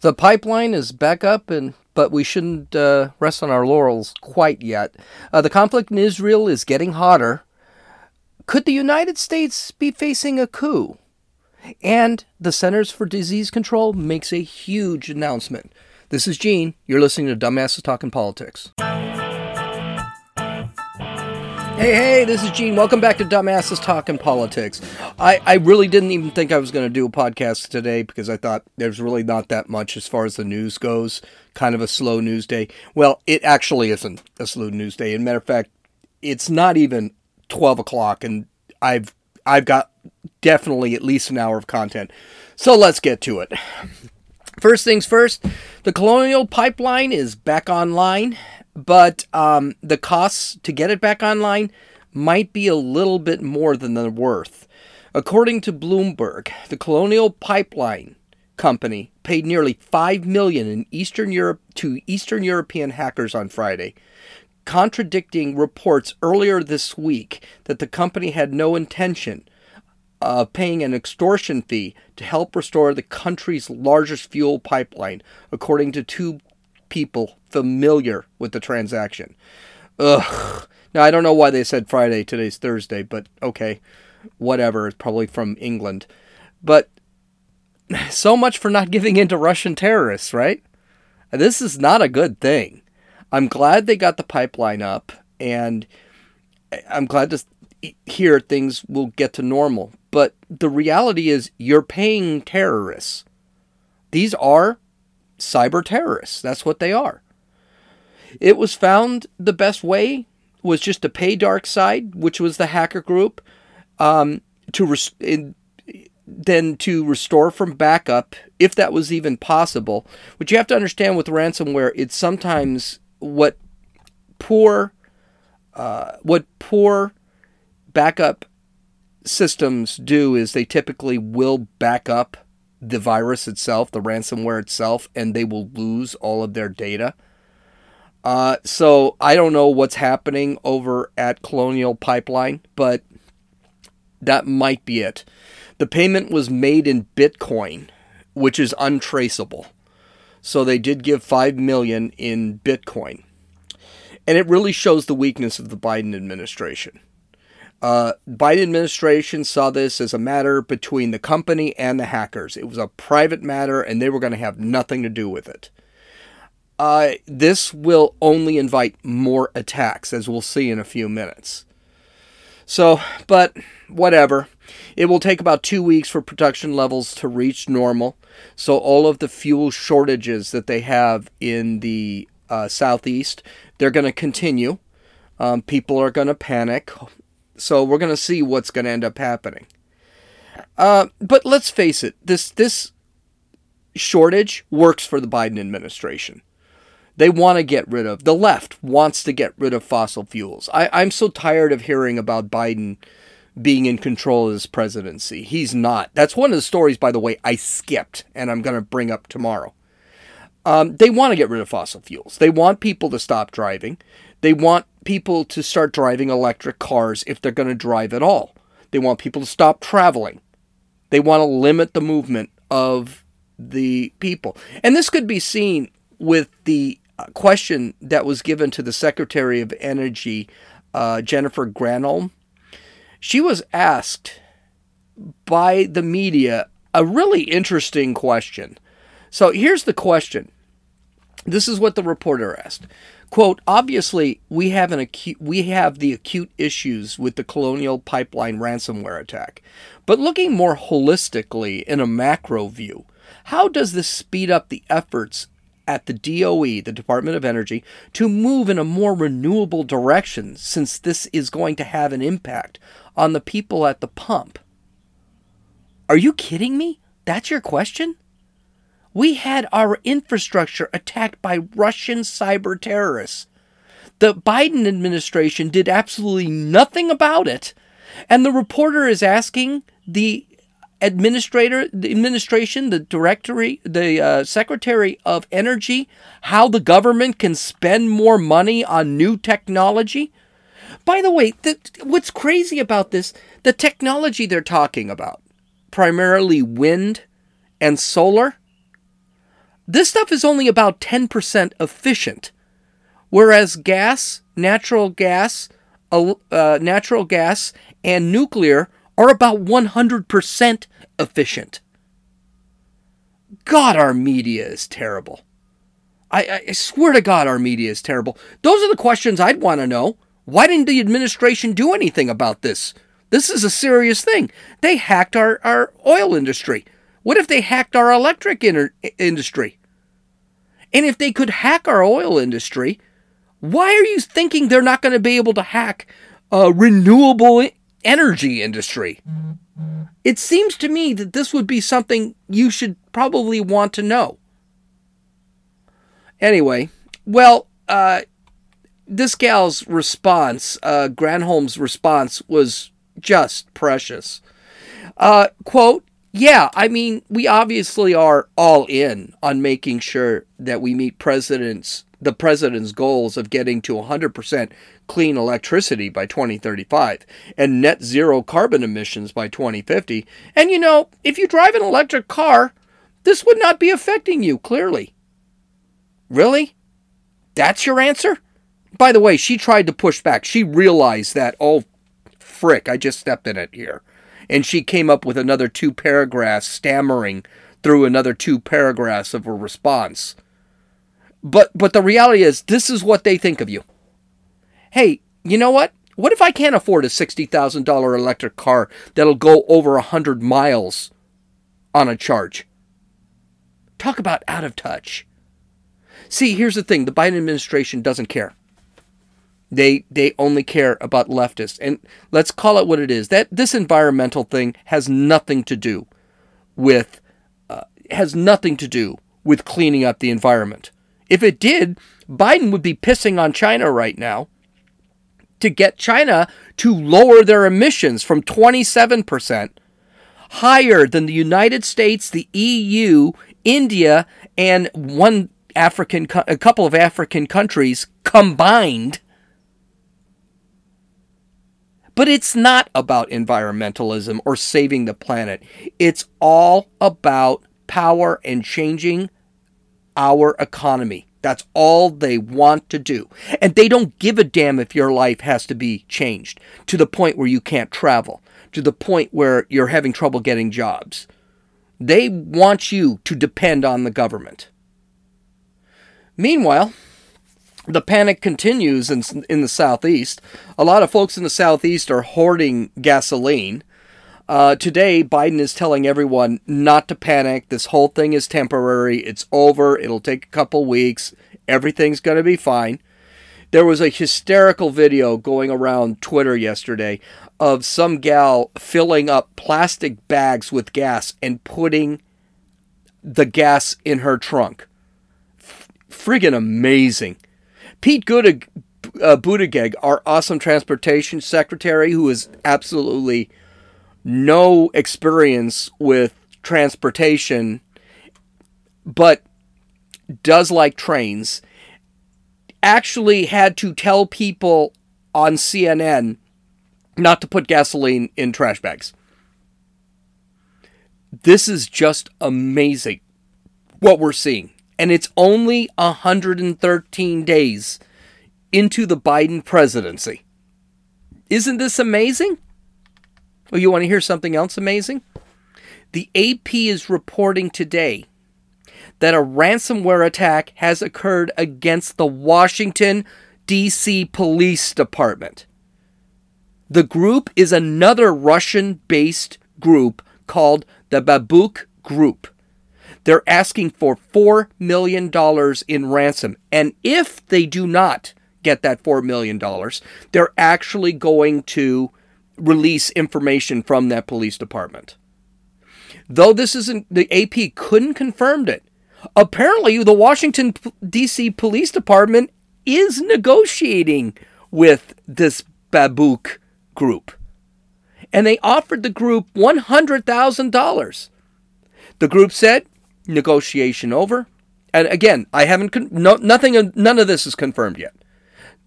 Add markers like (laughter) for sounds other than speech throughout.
The pipeline is back up, and but we shouldn't uh, rest on our laurels quite yet. Uh, the conflict in Israel is getting hotter. Could the United States be facing a coup? And the Centers for Disease Control makes a huge announcement. This is Gene. You're listening to Dumbasses Talking Politics. Hey, hey, this is Gene. Welcome back to Dumbasses Talking Politics. I, I really didn't even think I was going to do a podcast today because I thought there's really not that much as far as the news goes. Kind of a slow news day. Well, it actually isn't a slow news day. As a matter of fact, it's not even 12 o'clock, and I've I've got definitely at least an hour of content. So let's get to it. First things first, the Colonial Pipeline is back online but um, the costs to get it back online might be a little bit more than they're worth. According to Bloomberg, the Colonial Pipeline Company paid nearly 5 million in Eastern Europe to Eastern European hackers on Friday, contradicting reports earlier this week that the company had no intention of paying an extortion fee to help restore the country's largest fuel pipeline, according to two people familiar with the transaction. Ugh. Now, I don't know why they said Friday. Today's Thursday, but okay. Whatever. It's probably from England. But (sighs) so much for not giving in to Russian terrorists, right? This is not a good thing. I'm glad they got the pipeline up, and I'm glad to hear things will get to normal. But the reality is, you're paying terrorists. These are cyber terrorists. That's what they are. It was found the best way was just to pay DarkSide, which was the hacker group, um, to res- in, then to restore from backup, if that was even possible. What you have to understand with ransomware, it's sometimes what poor, uh, what poor backup systems do is they typically will back up the virus itself, the ransomware itself, and they will lose all of their data. Uh, so I don't know what's happening over at Colonial Pipeline, but that might be it. The payment was made in Bitcoin, which is untraceable. So they did give 5 million in Bitcoin. And it really shows the weakness of the Biden administration. Uh, Biden administration saw this as a matter between the company and the hackers. It was a private matter, and they were going to have nothing to do with it. Uh, this will only invite more attacks, as we'll see in a few minutes. So, but whatever. It will take about two weeks for production levels to reach normal. So, all of the fuel shortages that they have in the uh, southeast, they're going to continue. Um, people are going to panic. So we're going to see what's going to end up happening. Uh, but let's face it, this this shortage works for the Biden administration. They want to get rid of the left wants to get rid of fossil fuels. I, I'm so tired of hearing about Biden being in control of his presidency. He's not. That's one of the stories, by the way, I skipped and I'm going to bring up tomorrow. Um, they want to get rid of fossil fuels. They want people to stop driving. They want people to start driving electric cars if they're going to drive at all. They want people to stop traveling. They want to limit the movement of the people. And this could be seen with the uh, question that was given to the Secretary of Energy, uh, Jennifer Granholm. She was asked by the media a really interesting question. So here's the question. This is what the reporter asked. Quote, obviously, we have an acute we have the acute issues with the Colonial Pipeline ransomware attack. But looking more holistically in a macro view, how does this speed up the efforts at the DOE, the Department of Energy, to move in a more renewable direction since this is going to have an impact on the people at the pump? Are you kidding me? That's your question? We had our infrastructure attacked by Russian cyber terrorists. The Biden administration did absolutely nothing about it. And the reporter is asking the administrator, the administration, the directory, the uh, secretary of energy, how the government can spend more money on new technology. By the way, the, what's crazy about this, the technology they're talking about, primarily wind and solar, This stuff is only about 10% efficient, whereas gas, natural gas, uh, natural gas, and nuclear are about 100% efficient. God, our media is terrible. I, I swear to God, our media is terrible. Those are the questions I'd want to know. Why didn't the administration do anything about this? This is a serious thing. They hacked our, our oil industry. What if they hacked our electric inter- industry? And if they could hack our oil industry, why are you thinking they're not going to be able to hack a renewable energy industry? It seems to me that this would be something you should probably want to know. Anyway, well, uh, this gal's response, uh, Granholm's response, was just precious. Uh, quote, yeah, I mean, we obviously are all in on making sure that we meet president's the president's goals of getting to 100% clean electricity by 2035 and net zero carbon emissions by 2050. And you know, if you drive an electric car, this would not be affecting you clearly. Really? That's your answer? By the way, she tried to push back. She realized that, oh, frick, I just stepped in it here. And she came up with another two paragraphs, stammering through another two paragraphs of a response. But but the reality is this is what they think of you. Hey, you know what? What if I can't afford a $60,000 electric car that'll go over a 100 miles on a charge? Talk about out of touch. See, here's the thing, the Biden administration doesn't care. They they only care about leftists. And let's call it what it is. That this environmental thing has nothing to do with uh, has nothing to do with cleaning up the environment. If it did, Biden would be pissing on China right now to get China to lower their emissions from 27% higher than the United States, the EU, India, and one African a couple of African countries combined but it's not about environmentalism or saving the planet. It's all about power and changing our economy. That's all they want to do. And they don't give a damn if your life has to be changed to the point where you can't travel, to the point where you're having trouble getting jobs. They want you to depend on the government. Meanwhile, the panic continues in, in the southeast. A lot of folks in the southeast are hoarding gasoline. Uh, today, Biden is telling everyone not to panic. This whole thing is temporary. It's over. It'll take a couple weeks. Everything's going to be fine. There was a hysterical video going around Twitter yesterday of some gal filling up plastic bags with gas and putting the gas in her trunk. Friggin' amazing. Pete Buttig, uh, Buttigieg, our awesome transportation secretary, who has absolutely no experience with transportation, but does like trains, actually had to tell people on CNN not to put gasoline in trash bags. This is just amazing what we're seeing and it's only 113 days into the Biden presidency. Isn't this amazing? Well, you want to hear something else amazing? The AP is reporting today that a ransomware attack has occurred against the Washington, D.C. Police Department. The group is another Russian based group called the Babuk Group. They're asking for $4 million in ransom. And if they do not get that $4 million, they're actually going to release information from that police department. Though this isn't, the AP couldn't confirm it. Apparently, the Washington, D.C. Police Department is negotiating with this Babuk group. And they offered the group $100,000. The group said, negotiation over. And again, I haven't con- no, nothing none of this is confirmed yet.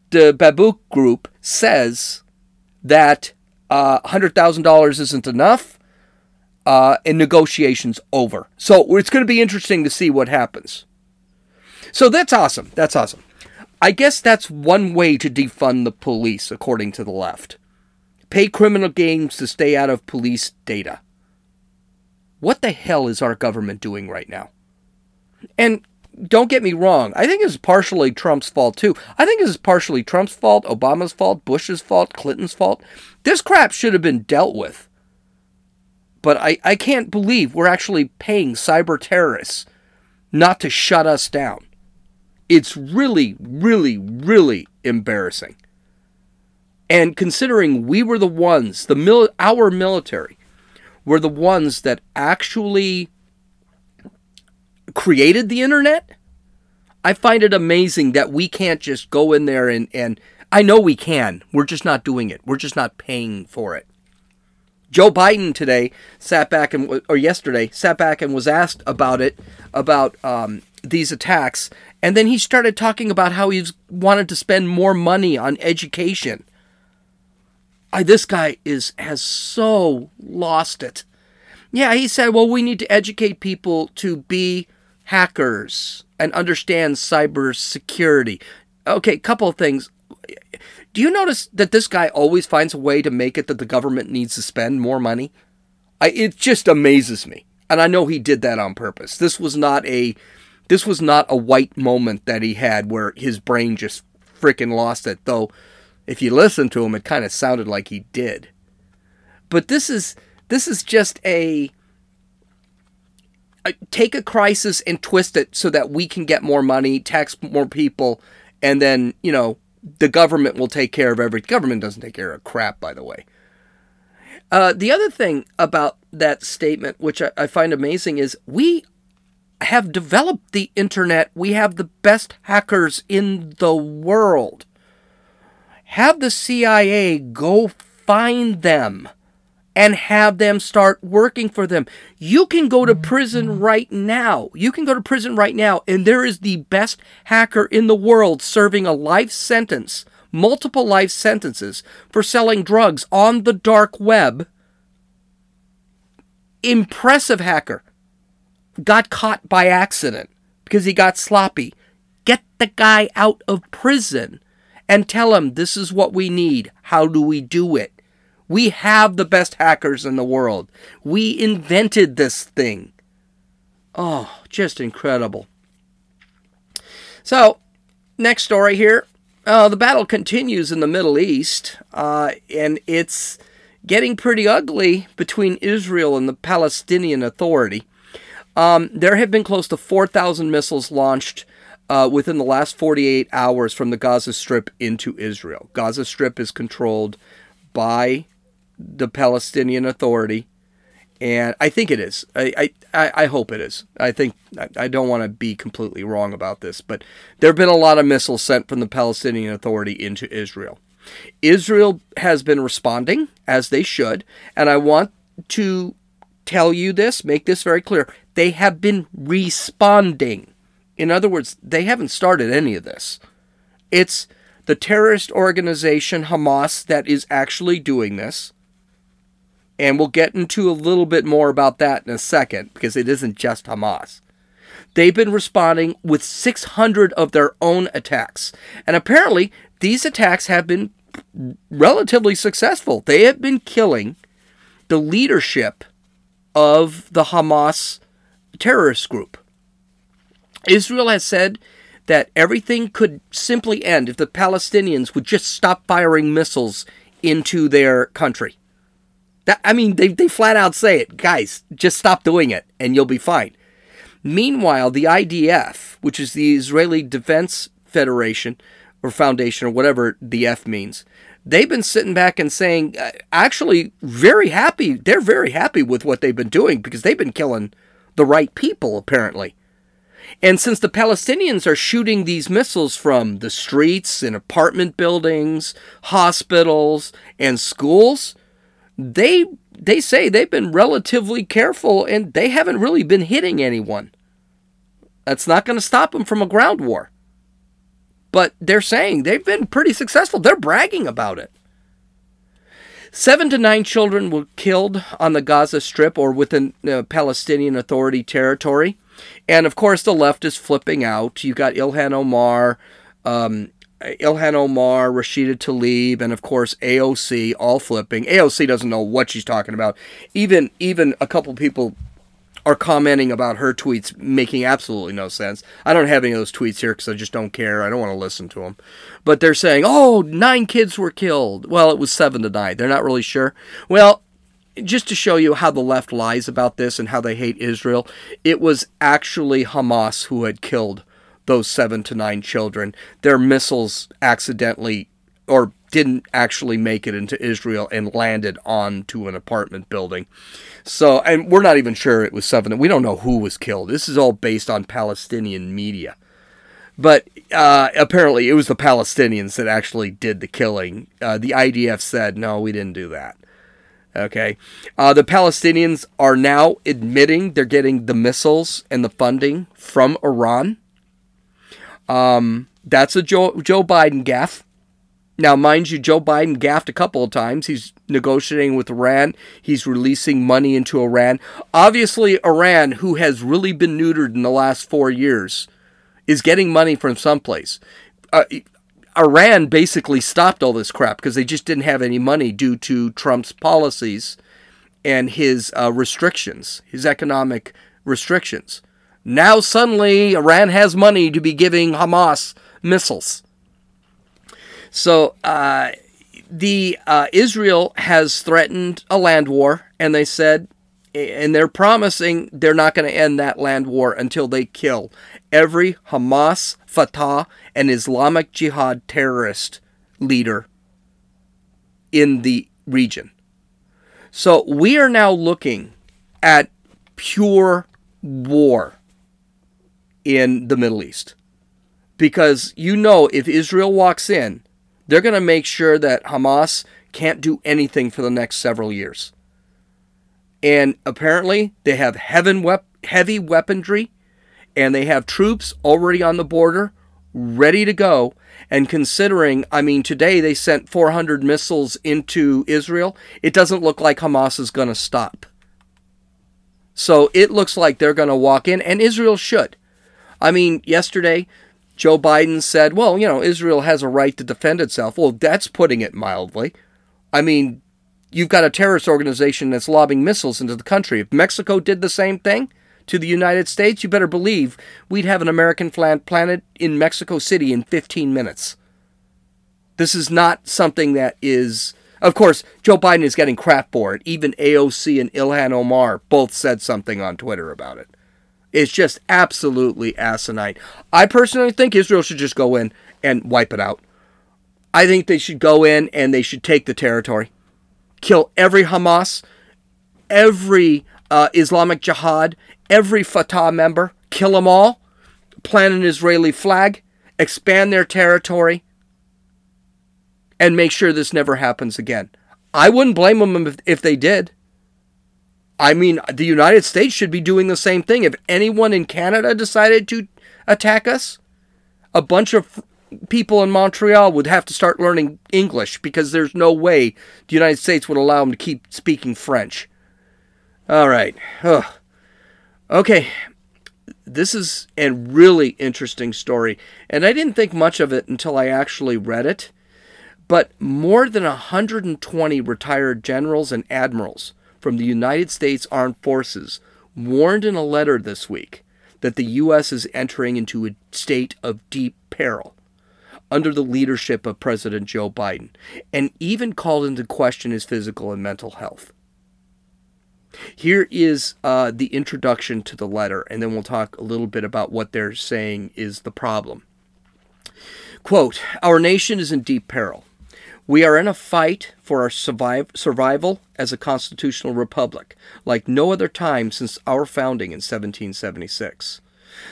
The Babuk group says that uh, $100,000 isn't enough uh, and negotiations over. So it's going to be interesting to see what happens. So that's awesome. That's awesome. I guess that's one way to defund the police, according to the left. Pay criminal gangs to stay out of police data. What the hell is our government doing right now? And don't get me wrong, I think it's partially Trump's fault too. I think it's partially Trump's fault, Obama's fault, Bush's fault, Clinton's fault. This crap should have been dealt with. But I, I can't believe we're actually paying cyber terrorists not to shut us down. It's really, really, really embarrassing. And considering we were the ones, the mil- our military, were the ones that actually created the internet, I find it amazing that we can't just go in there and, and I know we can. We're just not doing it. We're just not paying for it. Joe Biden today sat back and or yesterday sat back and was asked about it about um, these attacks, and then he started talking about how he's wanted to spend more money on education. I, this guy is has so lost it. Yeah, he said, well, we need to educate people to be hackers and understand cyber security. Okay, couple of things. Do you notice that this guy always finds a way to make it that the government needs to spend more money? I, it just amazes me. And I know he did that on purpose. This was not a this was not a white moment that he had where his brain just freaking lost it, though if you listen to him it kind of sounded like he did. But this is this is just a, a take a crisis and twist it so that we can get more money, tax more people, and then, you know, the government will take care of every government doesn't take care of crap by the way. Uh, the other thing about that statement which I, I find amazing is we have developed the internet. We have the best hackers in the world have the cia go find them and have them start working for them. You can go to prison mm-hmm. right now. You can go to prison right now, and there is the best hacker in the world serving a life sentence, multiple life sentences, for selling drugs on the dark web. Impressive hacker. Got caught by accident because he got sloppy. Get the guy out of prison and tell them this is what we need. How do we do it? We have the best hackers in the world. We invented this thing. Oh, just incredible. So, next story here. Uh, the battle continues in the Middle East, uh, and it's getting pretty ugly between Israel and the Palestinian Authority. Um, there have been close to 4,000 missiles launched uh, within the last 48 hours from the Gaza Strip into Israel. Gaza Strip is controlled by the Palestinian Authority, and I think it is. I I, I hope it is. I think I don't want to be completely wrong about this, but there have been a lot of missiles sent from the Palestinian Authority into Israel. Israel has been responding as they should, and I want to tell you this, make this very clear. They have been responding. In other words, they haven't started any of this. It's the terrorist organization Hamas that is actually doing this. And we'll get into a little bit more about that in a second because it isn't just Hamas. They've been responding with 600 of their own attacks. And apparently, these attacks have been relatively successful. They have been killing the leadership of the Hamas terrorist group. Israel has said that everything could simply end if the Palestinians would just stop firing missiles into their country. That, I mean, they, they flat out say it. Guys, just stop doing it and you'll be fine. Meanwhile, the IDF, which is the Israeli Defense Federation or Foundation or whatever the F means, they've been sitting back and saying, uh, actually, very happy. They're very happy with what they've been doing because they've been killing the right people, apparently. And since the Palestinians are shooting these missiles from the streets and apartment buildings, hospitals, and schools, they they say they've been relatively careful and they haven't really been hitting anyone. That's not going to stop them from a ground war. But they're saying they've been pretty successful. They're bragging about it. Seven to nine children were killed on the Gaza Strip or within uh, Palestinian Authority territory. And of course, the left is flipping out. You got Ilhan Omar, um, Ilhan Omar, Rashida Tlaib, and of course AOC all flipping. AOC doesn't know what she's talking about. Even even a couple people are commenting about her tweets making absolutely no sense. I don't have any of those tweets here because I just don't care. I don't want to listen to them. But they're saying, oh, nine kids were killed. Well, it was seven to nine. They're not really sure. Well, just to show you how the left lies about this and how they hate Israel, it was actually Hamas who had killed those seven to nine children. Their missiles accidentally or didn't actually make it into Israel and landed onto an apartment building. So, and we're not even sure it was seven. We don't know who was killed. This is all based on Palestinian media. But uh, apparently, it was the Palestinians that actually did the killing. Uh, the IDF said, no, we didn't do that. Okay. Uh, the Palestinians are now admitting they're getting the missiles and the funding from Iran. Um, that's a Joe, Joe Biden gaffe. Now, mind you, Joe Biden gaffed a couple of times. He's negotiating with Iran. He's releasing money into Iran. Obviously, Iran, who has really been neutered in the last four years, is getting money from someplace. Uh, Iran basically stopped all this crap because they just didn't have any money due to Trump's policies and his uh, restrictions, his economic restrictions. Now, suddenly, Iran has money to be giving Hamas missiles. So uh, the uh, Israel has threatened a land war, and they said, and they're promising they're not going to end that land war until they kill every Hamas, Fatah, and Islamic Jihad terrorist leader in the region. So we are now looking at pure war in the Middle East. Because you know, if Israel walks in, they're going to make sure that Hamas can't do anything for the next several years. And apparently, they have heavy weaponry and they have troops already on the border ready to go. And considering, I mean, today they sent 400 missiles into Israel, it doesn't look like Hamas is going to stop. So it looks like they're going to walk in, and Israel should. I mean, yesterday Joe Biden said, well, you know, Israel has a right to defend itself. Well, that's putting it mildly. I mean, you've got a terrorist organization that's lobbing missiles into the country. If Mexico did the same thing to the United States, you better believe we'd have an American planet in Mexico City in 15 minutes. This is not something that is. Of course, Joe Biden is getting crap for it. Even AOC and Ilhan Omar both said something on Twitter about it. It's just absolutely asinine. I personally think Israel should just go in and wipe it out. I think they should go in and they should take the territory, kill every Hamas, every uh, Islamic Jihad, every Fatah member, kill them all, plant an Israeli flag, expand their territory, and make sure this never happens again. I wouldn't blame them if, if they did. I mean, the United States should be doing the same thing. If anyone in Canada decided to attack us, a bunch of people in Montreal would have to start learning English because there's no way the United States would allow them to keep speaking French. All right. Ugh. Okay. This is a really interesting story, and I didn't think much of it until I actually read it. But more than 120 retired generals and admirals from the United States Armed Forces warned in a letter this week that the U.S. is entering into a state of deep peril under the leadership of President Joe Biden, and even called into question his physical and mental health. Here is uh, the introduction to the letter, and then we'll talk a little bit about what they're saying is the problem. Quote Our nation is in deep peril. We are in a fight for our survival as a constitutional republic, like no other time since our founding in 1776.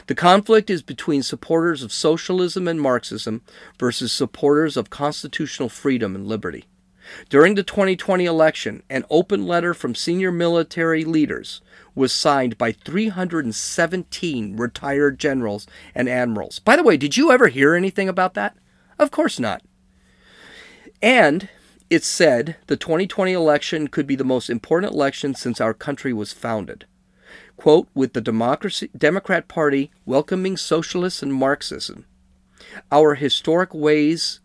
The conflict is between supporters of socialism and Marxism versus supporters of constitutional freedom and liberty. During the 2020 election, an open letter from senior military leaders was signed by 317 retired generals and admirals. By the way, did you ever hear anything about that? Of course not. And it said the 2020 election could be the most important election since our country was founded. quote, with the Democracy, Democrat Party welcoming socialists and Marxism, our historic ways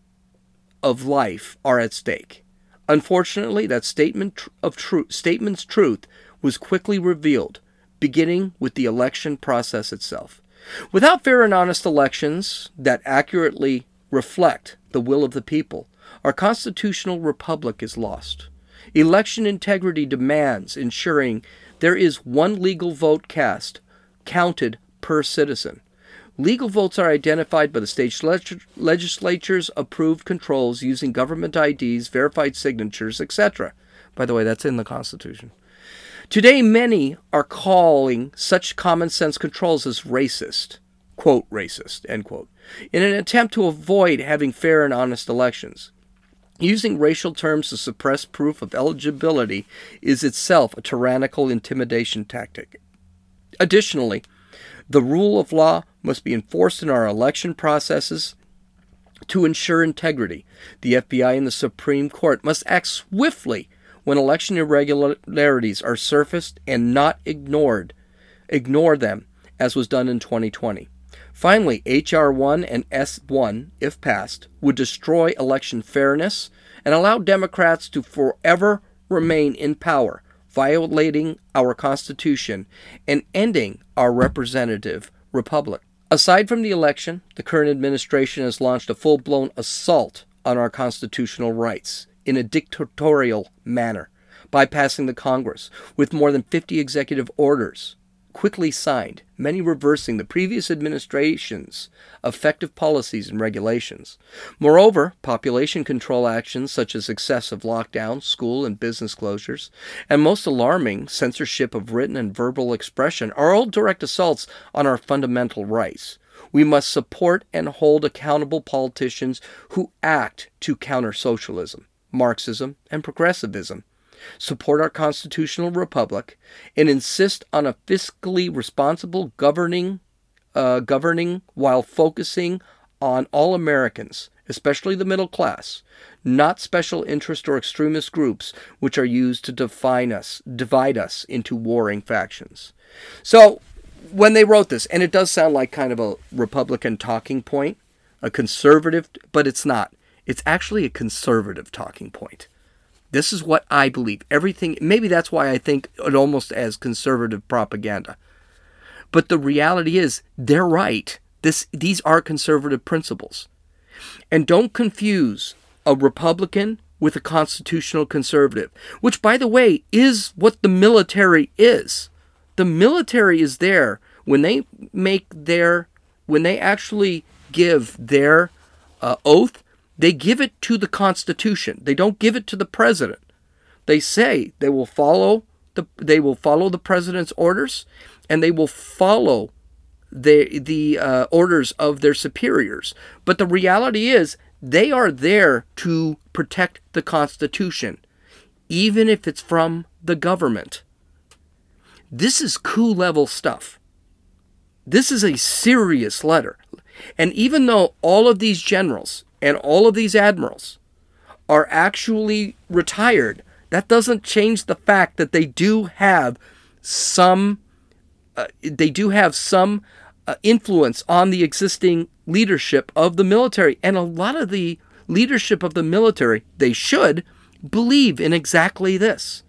of life are at stake. Unfortunately, that statement of truth, statement's truth was quickly revealed, beginning with the election process itself. Without fair and honest elections that accurately reflect the will of the people, our constitutional republic is lost. Election integrity demands ensuring there is one legal vote cast counted per citizen. Legal votes are identified by the state legislatures approved controls using government IDs, verified signatures, etc. By the way, that's in the Constitution. Today, many are calling such common sense controls as racist, quote, racist, end quote, in an attempt to avoid having fair and honest elections. Using racial terms to suppress proof of eligibility is itself a tyrannical intimidation tactic. Additionally, the rule of law must be enforced in our election processes to ensure integrity. The FBI and the Supreme Court must act swiftly when election irregularities are surfaced and not ignored. Ignore them, as was done in 2020. Finally, H.R. 1 and S 1, if passed, would destroy election fairness and allow Democrats to forever remain in power, violating our Constitution and ending our representative republic. Aside from the election, the current administration has launched a full blown assault on our constitutional rights in a dictatorial manner, bypassing the Congress with more than 50 executive orders quickly signed, many reversing the previous administration's effective policies and regulations. Moreover, population control actions such as excessive lockdowns, school and business closures, and most alarming, censorship of written and verbal expression are all direct assaults on our fundamental rights. We must support and hold accountable politicians who act to counter socialism, Marxism, and progressivism support our constitutional republic, and insist on a fiscally responsible governing, uh, governing while focusing on all Americans, especially the middle class, not special interest or extremist groups which are used to define us, divide us into warring factions. So, when they wrote this, and it does sound like kind of a Republican talking point, a conservative, but it's not. It's actually a conservative talking point. This is what I believe. Everything, maybe that's why I think it almost as conservative propaganda. But the reality is, they're right. This, these are conservative principles. And don't confuse a Republican with a constitutional conservative, which, by the way, is what the military is. The military is there when they make their, when they actually give their uh, oath they give it to the Constitution. They don't give it to the president. They say they will follow the they will follow the president's orders, and they will follow the the uh, orders of their superiors. But the reality is, they are there to protect the Constitution, even if it's from the government. This is coup level stuff. This is a serious letter. And even though all of these generals, and all of these admirals are actually retired, that doesn't change the fact that they do have some uh, they do have some uh, influence on the existing leadership of the military. And a lot of the leadership of the military they should believe in exactly this.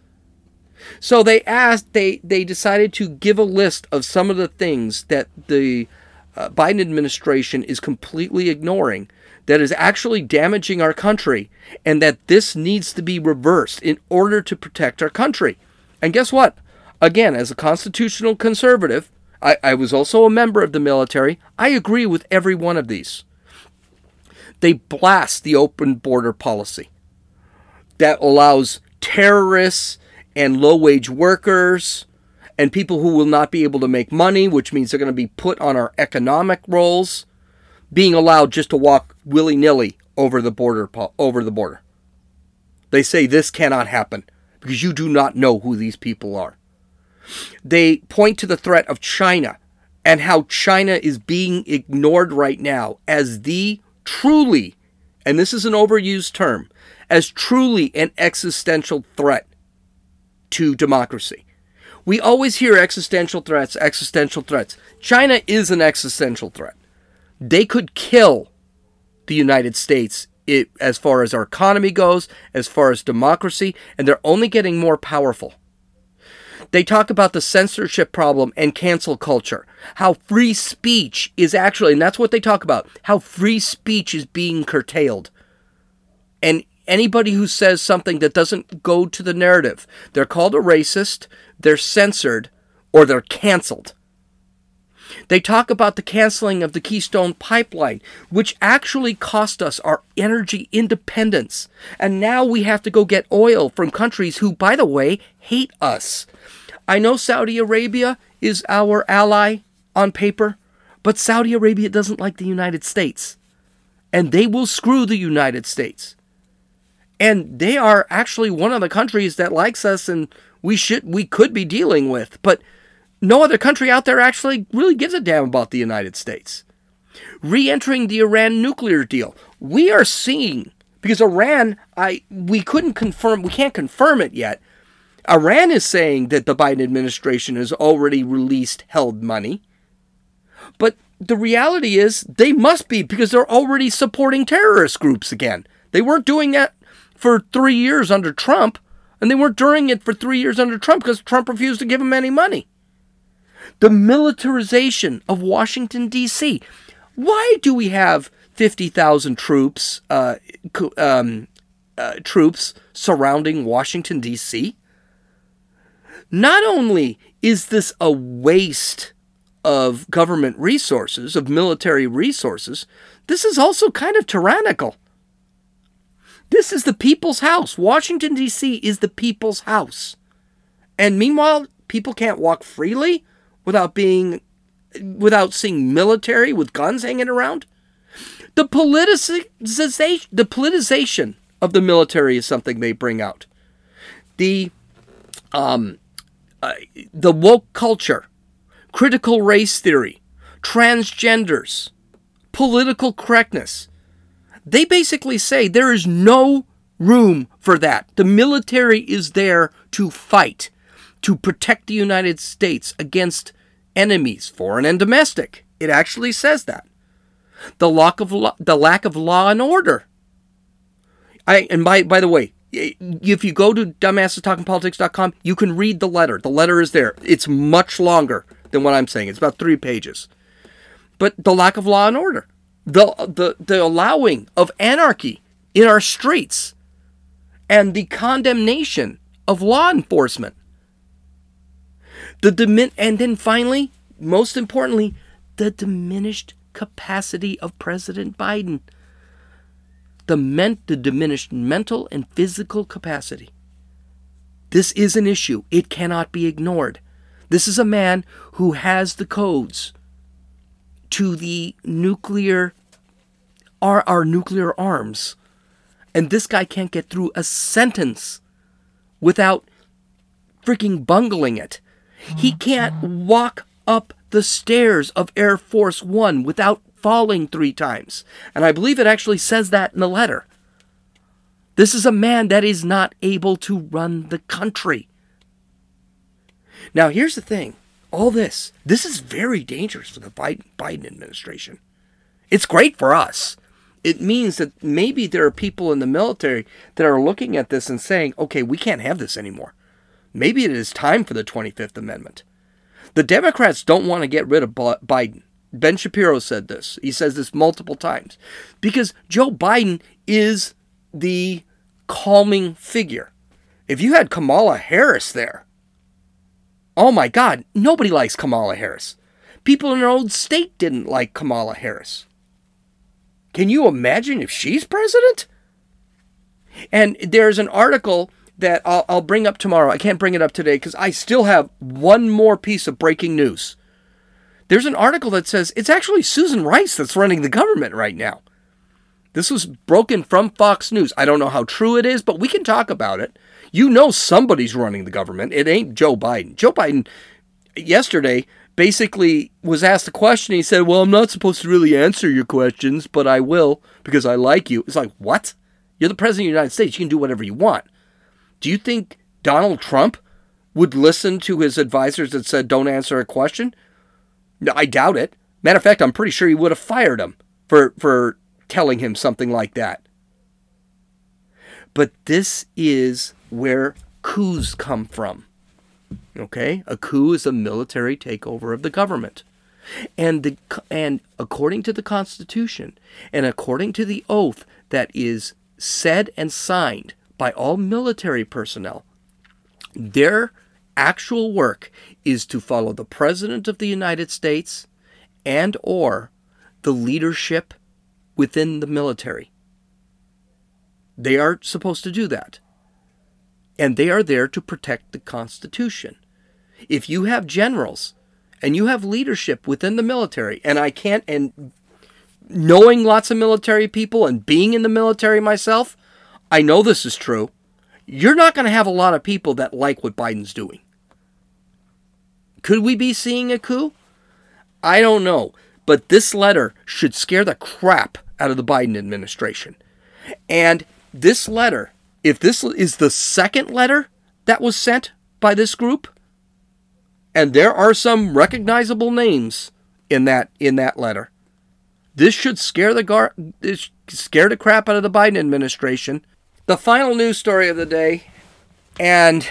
So they asked they they decided to give a list of some of the things that the uh, Biden administration is completely ignoring that is actually damaging our country and that this needs to be reversed in order to protect our country. And guess what? Again, as a constitutional conservative, I, I was also a member of the military. I agree with every one of these. They blast the open border policy that allows terrorists and low wage workers and people who will not be able to make money, which means they're going to be put on our economic rolls being allowed just to walk willy nilly over the border. Over the border. They say this cannot happen because you do not know who these people are. They point to the threat of China and how China is being ignored right now as the truly, and this is an overused term, as truly an existential threat to democracy. We always hear existential threats, existential threats. China is an existential threat. They could kill the United States it, as far as our economy goes, as far as democracy, and they're only getting more powerful. They talk about the censorship problem and cancel culture. How free speech is actually, and that's what they talk about, how free speech is being curtailed. And anybody who says something that doesn't go to the narrative, they're called a racist, they're censored, or they're canceled. They talk about the canceling of the Keystone Pipeline, which actually cost us our energy independence. And now we have to go get oil from countries who, by the way, hate us. I know Saudi Arabia is our ally on paper, but Saudi Arabia doesn't like the United States. And they will screw the United States. And they are actually one of the countries that likes us and we should we could be dealing with. But no other country out there actually really gives a damn about the United States. Re entering the Iran nuclear deal. We are seeing, because Iran, I we couldn't confirm, we can't confirm it yet. Iran is saying that the Biden administration has already released held money. But the reality is they must be because they're already supporting terrorist groups again. They weren't doing that for three years under Trump, and they weren't doing it for three years under Trump because Trump refused to give them any money the militarization of Washington, D.C. Why do we have 50,000 troops, uh, um, uh, troops surrounding Washington, D.C.? Not only is this a waste of government resources, of military resources, this is also kind of tyrannical. This is the people's house. Washington, D.C. is the people's house. And meanwhile, people can't walk freely without being without seeing military with guns hanging around? The politicization the politicization of the military is something they bring out. The um uh, the woke culture, critical race theory, transgenders, political correctness. They basically say there is no room for that. The military is there to fight, to protect the United States against enemies, foreign and domestic. It actually says that. The lack of law, the lack of law and order. I and by by the way, if you go to dumbassestalkingpolitics.com, you can read the letter. The letter is there. It's much longer than what I'm saying. It's about 3 pages. But the lack of law and order, the the the allowing of anarchy in our streets and the condemnation of law enforcement the dimin- and then finally, most importantly, the diminished capacity of President Biden. The meant the diminished mental and physical capacity. This is an issue. It cannot be ignored. This is a man who has the codes to the nuclear our, our nuclear arms. And this guy can't get through a sentence without freaking bungling it. He can't walk up the stairs of Air Force One without falling three times. And I believe it actually says that in the letter. This is a man that is not able to run the country. Now, here's the thing all this, this is very dangerous for the Biden, administration. It's great for us. It means that maybe there are people in the military that are looking at this and saying, okay, we can't have this anymore. Maybe it is time for the 25th Amendment. The Democrats don't want to get rid of Biden. Ben Shapiro said this. He says this multiple times because Joe Biden is the calming figure. If you had Kamala Harris there, oh my God, nobody likes Kamala Harris. People in our own state didn't like Kamala Harris. Can you imagine if she's president? And there's an article that I'll, I'll bring up tomorrow. I can't bring it up today because I still have one more piece of breaking news. There's an article that says it's actually Susan Rice that's running the government right now. This was broken from Fox News. I don't know how true it is, but we can talk about it. You know somebody's running the government. It ain't Joe Biden. Joe Biden yesterday basically was asked a question. He said, Well, I'm not supposed to really answer your questions, but I will because I like you. It's like, What? You're the president of the United States. You can do whatever you want. Do you think Donald Trump would listen to his advisors that said, don't answer a question? I doubt it. Matter of fact, I'm pretty sure he would have fired him for, for telling him something like that. But this is where coups come from. Okay? A coup is a military takeover of the government. And the and according to the Constitution and according to the oath that is said and signed by all military personnel, their actual work is to follow the President of the United States and or the leadership within the military. They are supposed to do that. And they are there to protect the Constitution. If you have generals and you have leadership within the military, and I can't, and knowing lots of military people and being in the military myself, I know this is true. You're not going to have a lot of people that like what Biden's doing. Could we be seeing a coup? I don't know. But this letter should scare the crap out of the Biden administration. And this letter, if this is the second letter that was sent by this group, and there are some recognizable names in that in that letter. This should scare the gar- scare the crap out of the Biden administration. The final news story of the day, and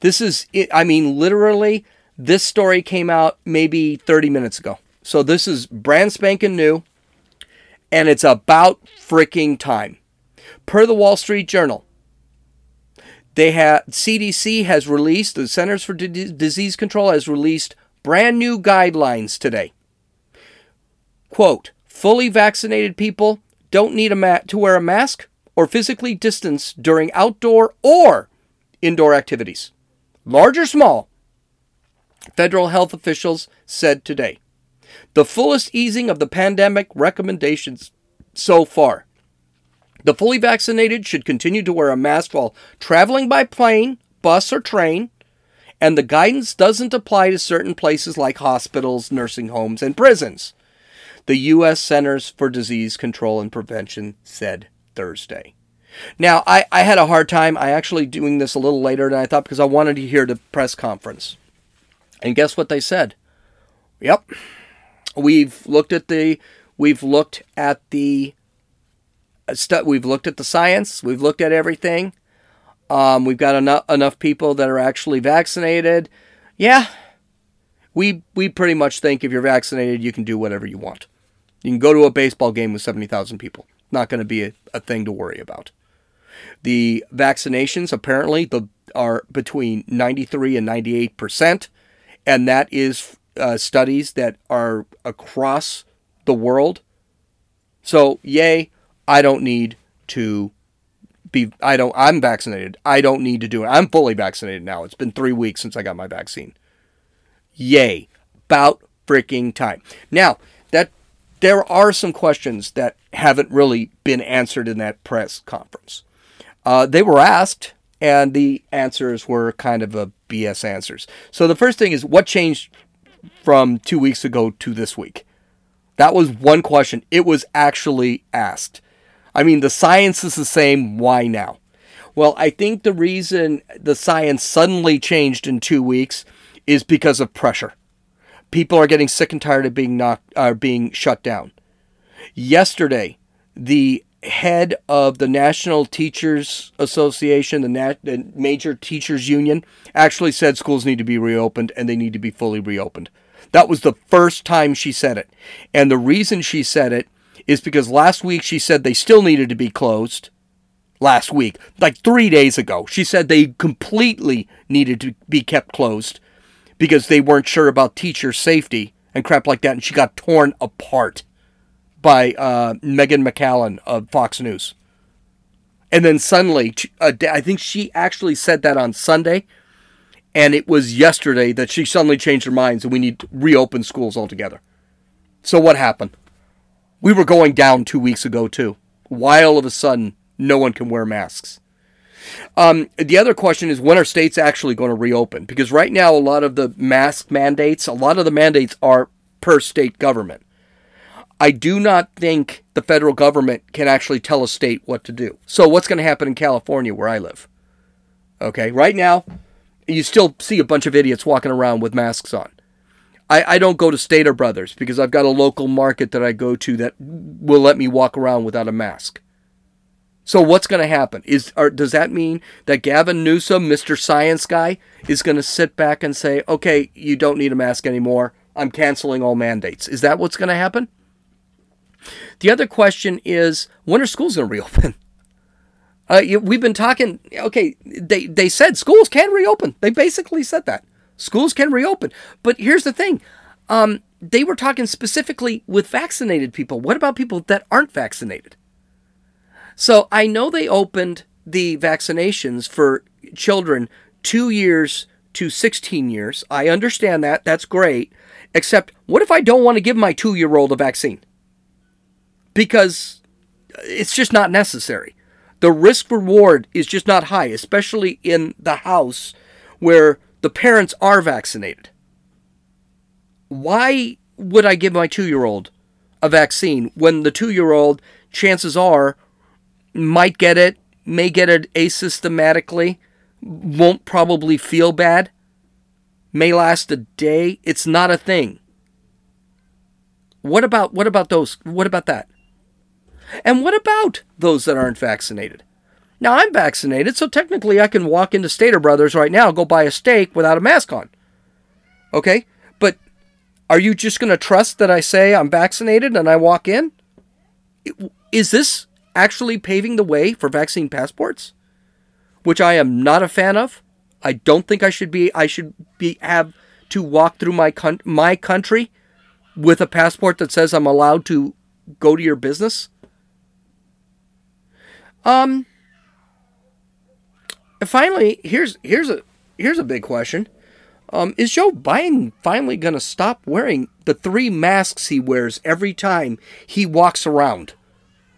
this is I mean literally this story came out maybe 30 minutes ago. So this is brand spanking new, and it's about freaking time. Per the Wall Street Journal, they have CDC has released the Centers for D- Disease Control has released brand new guidelines today. Quote: Fully vaccinated people don't need a ma- to wear a mask or physically distance during outdoor or indoor activities, large or small. Federal health officials said today. The fullest easing of the pandemic recommendations so far the fully vaccinated should continue to wear a mask while traveling by plane, bus, or train, and the guidance doesn't apply to certain places like hospitals, nursing homes, and prisons. The U.S. Centers for Disease Control and Prevention said Thursday. Now, I, I had a hard time. I actually doing this a little later than I thought because I wanted to hear the press conference. And guess what they said? Yep. We've looked at the we've looked at the we've looked at the science, we've looked at everything. Um, we've got enough enough people that are actually vaccinated. Yeah, we we pretty much think if you're vaccinated, you can do whatever you want. You can go to a baseball game with seventy thousand people. Not going to be a, a thing to worry about. The vaccinations apparently the are between ninety three and ninety eight percent, and that is uh, studies that are across the world. So yay, I don't need to be I don't I'm vaccinated. I don't need to do it. I'm fully vaccinated now. It's been 3 weeks since I got my vaccine. Yay. About freaking time. Now, there are some questions that haven't really been answered in that press conference. Uh, they were asked, and the answers were kind of a BS answers. So the first thing is what changed from two weeks ago to this week? That was one question. It was actually asked. I mean, the science is the same. Why now? Well, I think the reason the science suddenly changed in two weeks is because of pressure. People are getting sick and tired of being knocked, uh, being shut down. Yesterday, the head of the National Teachers Association, the, nat- the major teachers union, actually said schools need to be reopened and they need to be fully reopened. That was the first time she said it. And the reason she said it is because last week she said they still needed to be closed. Last week, like three days ago, she said they completely needed to be kept closed because they weren't sure about teacher safety and crap like that. And she got torn apart by uh, Megan MacCallum of Fox News. And then suddenly, uh, I think she actually said that on Sunday. And it was yesterday that she suddenly changed her mind and we need to reopen schools altogether. So what happened? We were going down two weeks ago, too. Why all of a sudden no one can wear masks? Um, the other question is when are states actually going to reopen? Because right now, a lot of the mask mandates, a lot of the mandates are per state government. I do not think the federal government can actually tell a state what to do. So, what's going to happen in California, where I live? Okay, right now, You still see a bunch of idiots walking around with masks on. I, I don't go to Stater Brothers because I've got a local market that I go to that will let me walk around without a mask. So what's going to happen? Is or does that mean that Gavin Newsom, Mr. Science guy, is going to sit back and say, "Okay, you don't need a mask anymore. I'm canceling all mandates." Is that what's going to happen? The other question is, when are schools going to reopen? (laughs) Uh, we've been talking. Okay, they they said schools can reopen. They basically said that schools can reopen. But here's the thing: um, they were talking specifically with vaccinated people. What about people that aren't vaccinated? So I know they opened the vaccinations for children two years to 16 years. I understand that. That's great. Except, what if I don't want to give my two year old a vaccine? Because uh, it's just not necessary the risk reward is just not high, especially in the house where the parents are vaccinated. Why would I give my two year old a vaccine when the two year old, chances are, might get it, may get it asystematically, won't probably feel bad, may last a day? It's not a thing. What about what about those what about that? And what about those that aren't vaccinated? Now, I'm vaccinated, so technically I can walk into Stater Brothers right now, go buy a steak without a mask on. Okay? But are you just going to trust that I say I'm vaccinated and I walk in? Is this actually paving the way for vaccine passports? Which I am not a fan of. I don't think I should be I should be have to walk through my con- my country with a passport that says I'm allowed to go to your business. Um. Finally, here's here's a here's a big question. Um, is Joe Biden finally going to stop wearing the three masks he wears every time he walks around?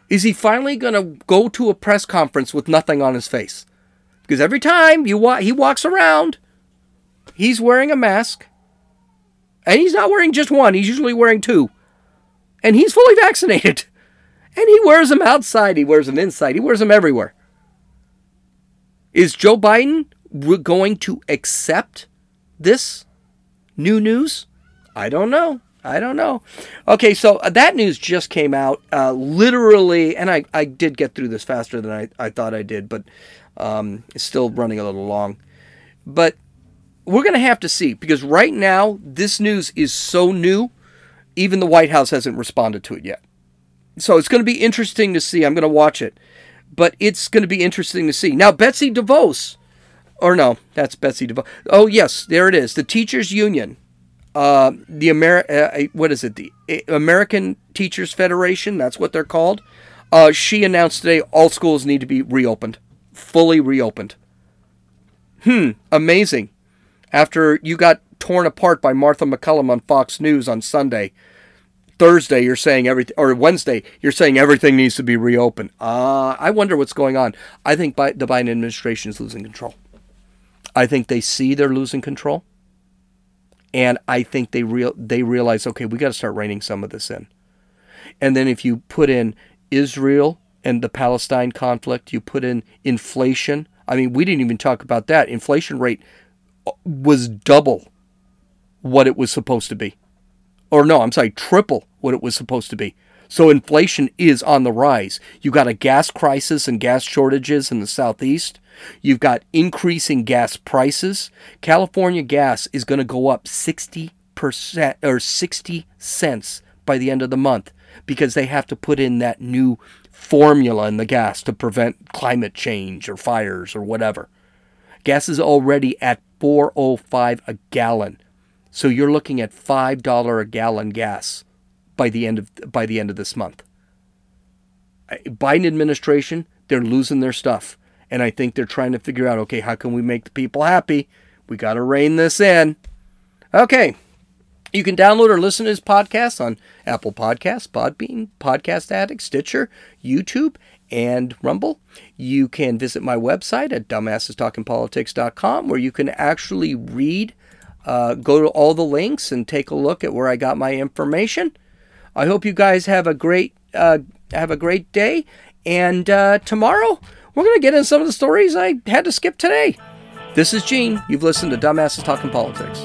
Is he finally going to go to a press conference with nothing on his face? Because every time you wa- he walks around, he's wearing a mask. And he's not wearing just one, he's usually wearing two. And he's fully vaccinated. (laughs) And he wears them outside, he wears them inside, he wears them everywhere. Is Joe Biden going to accept this new news? I don't know. I don't know. Okay, so uh, that news just came out uh, literally, and I, I did get through this faster than I, I thought I did, but um, it's still running a little long. But we're going to have to see because right now, this news is so new, even the White House hasn't responded to it yet so it's going to be interesting to see. I'm going to watch it, but it's going to be interesting to see. Now, Betsy DeVos, or no, that's Betsy DeVos. Oh yes, there it is. The teachers union, uh, the Amer, uh, what is it? The American Teachers Federation. That's what they're called. Uh, she announced today all schools need to be reopened, fully reopened. Hmm, amazing. After you got torn apart by Martha MacCallum on Fox News on Sunday Thursday you're saying everything, or Wednesday you're saying everything needs to be reopened. Uh, I wonder what's going on. I think the Biden administration is losing control. I think they see they're losing control, and I think they real they realize okay, we got to start reining some of this in. And then if you put in Israel and the Palestine conflict, you put in inflation. I mean, we didn't even talk about that. Inflation rate uh, was double what it was supposed to be or no, I'm sorry, triple what it was supposed to be. So inflation is on the rise. You've got a gas crisis and gas shortages in the southeast. You've got increasing gas prices. California gas is going to go up 60% or 60 cents by the end of the month because they have to put in that new formula in the gas to prevent climate change or fires or whatever. Gas is already at 405 a gallon. So you're looking at five dollar a gallon gas by the end of by the end of this month. Biden administration, they're losing their stuff, and I think they're trying to figure out, okay, how can we make the people happy? We got to rein this in. Okay. You can download or listen to this podcast on Apple Podcasts, Podbean, Podcast Addict, Stitcher, YouTube, and Rumble. You can visit my website at dumbassestalkingpolitics.com where you can actually read uh, go to all the links and take a look at where I got my information. I hope you guys have a great uh, have a great day, and uh, tomorrow we're gonna get into some of the stories I had to skip today. This is Gene. You've listened to Dumbasses Talking Politics.